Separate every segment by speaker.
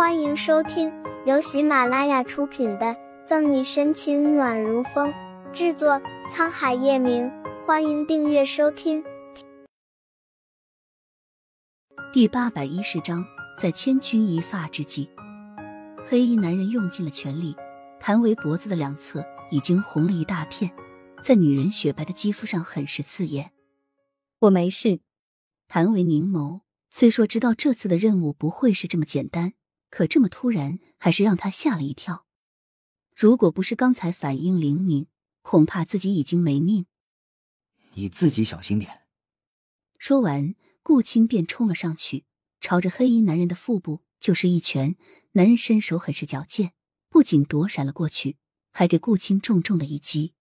Speaker 1: 欢迎收听由喜马拉雅出品的《赠你深情暖如风》，制作沧海夜明。欢迎订阅收听。
Speaker 2: 第八百一十章，在千钧一发之际，黑衣男人用尽了全力，谭维脖子的两侧已经红了一大片，在女人雪白的肌肤上很是刺眼。
Speaker 3: 我没事。
Speaker 2: 谭维凝眸，虽说知道这次的任务不会是这么简单，可这么突然还是让他吓了一跳。如果不是刚才反应灵敏，恐怕自己已经没命。
Speaker 4: 你自己小心点。
Speaker 2: 说完，顾青便冲了上去，朝着黑衣男人的腹部就是一拳。男人身手很是矫健，不仅躲闪了过去，还给顾青重重的一击。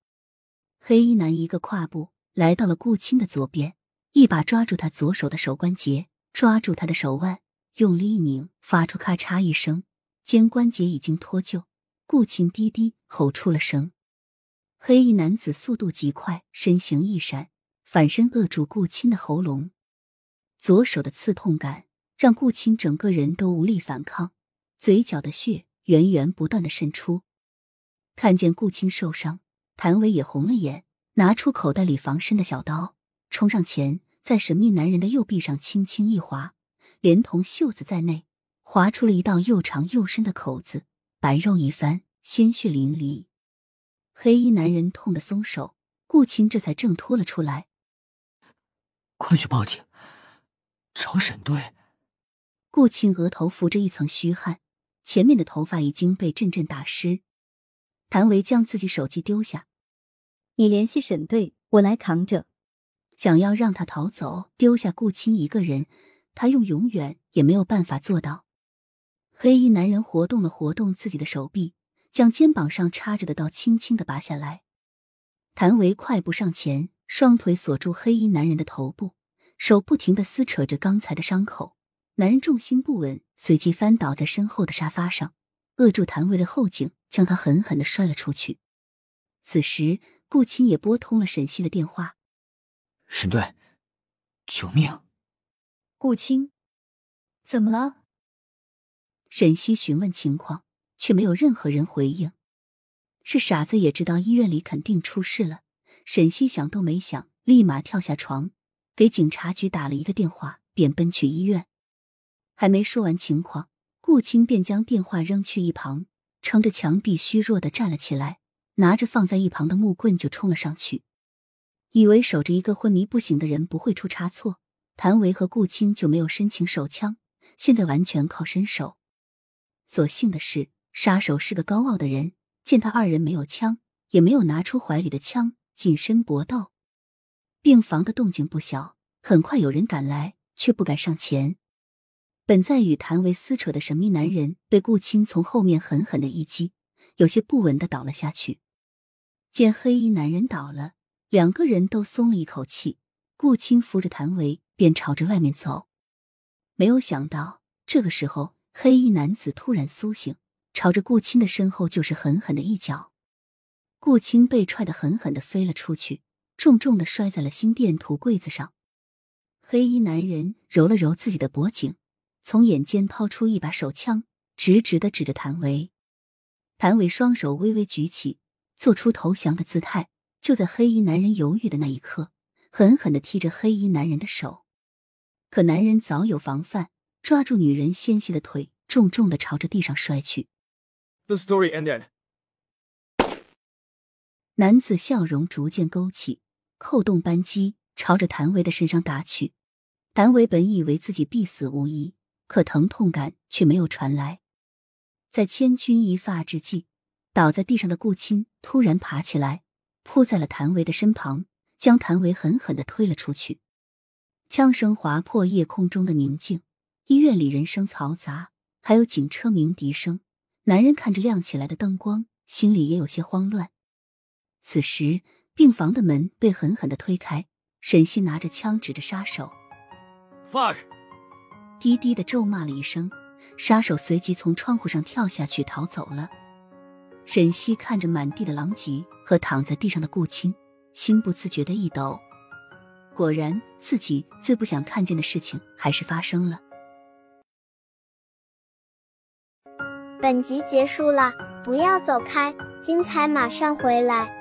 Speaker 2: 黑衣男一个跨步来到了顾青的左边。一把抓住他左手的手关节，抓住他的手腕，用力一拧，发出咔嚓一声，肩关节已经脱臼。顾青低低吼出了声。黑衣男子速度极快，身形一闪，反身扼住顾青的喉咙。左手的刺痛感让顾青整个人都无力反抗，嘴角的血源源不断的渗出。看见顾青受伤，谭伟也红了眼，拿出口袋里防身的小刀。冲上前，在神秘男人的右臂上轻轻一划，连同袖子在内，划出了一道又长又深的口子，白肉一翻，鲜血淋漓。黑衣男人痛得松手，顾青这才挣脱了出来。
Speaker 4: 快去报警，找沈队。
Speaker 2: 顾青额头浮着一层虚汗，前面的头发已经被阵阵打湿。谭维将自己手机丢下，
Speaker 3: 你联系沈队，我来扛着。
Speaker 2: 想要让他逃走，丢下顾青一个人，他用永远也没有办法做到。黑衣男人活动了活动自己的手臂，将肩膀上插着的刀轻轻的拔下来。谭维快步上前，双腿锁住黑衣男人的头部，手不停的撕扯着刚才的伤口。男人重心不稳，随即翻倒在身后的沙发上，扼住谭维的后颈，将他狠狠的摔了出去。此时，顾青也拨通了沈西的电话。
Speaker 4: 沈队，救命！
Speaker 3: 顾青，怎么了？
Speaker 2: 沈西询问情况，却没有任何人回应。是傻子也知道医院里肯定出事了。沈西想都没想，立马跳下床，给警察局打了一个电话，便奔去医院。还没说完情况，顾青便将电话扔去一旁，撑着墙壁虚弱的站了起来，拿着放在一旁的木棍就冲了上去。以为守着一个昏迷不醒的人不会出差错，谭维和顾青就没有申请手枪，现在完全靠身手。所幸的是，杀手是个高傲的人，见他二人没有枪，也没有拿出怀里的枪近身搏斗。病房的动静不小，很快有人赶来，却不敢上前。本在与谭维撕扯的神秘男人被顾青从后面狠狠的一击，有些不稳的倒了下去。见黑衣男人倒了。两个人都松了一口气，顾青扶着谭维便朝着外面走。没有想到，这个时候黑衣男子突然苏醒，朝着顾青的身后就是狠狠的一脚。顾青被踹得狠狠的飞了出去，重重的摔在了心电图柜子上。黑衣男人揉了揉自己的脖颈，从眼间掏出一把手枪，直直的指着谭维。谭维双手微微举起，做出投降的姿态。就在黑衣男人犹豫的那一刻，狠狠的踢着黑衣男人的手，可男人早有防范，抓住女人纤细的腿，重重的朝着地上摔去。
Speaker 5: The story ended。
Speaker 2: 男子笑容逐渐勾起，扣动扳机，朝着谭维的身上打去。谭维本以为自己必死无疑，可疼痛感却没有传来。在千钧一发之际，倒在地上的顾青突然爬起来。扑在了谭维的身旁，将谭维狠狠的推了出去。枪声划破夜空中的宁静，医院里人声嘈杂，还有警车鸣笛声。男人看着亮起来的灯光，心里也有些慌乱。此时，病房的门被狠狠的推开，沈西拿着枪指着杀手
Speaker 5: ，fuck，
Speaker 2: 低低的咒骂了一声，杀手随即从窗户上跳下去逃走了。沈西看着满地的狼藉和躺在地上的顾青，心不自觉的一抖。果然，自己最不想看见的事情还是发生了。
Speaker 1: 本集结束了，不要走开，精彩马上回来。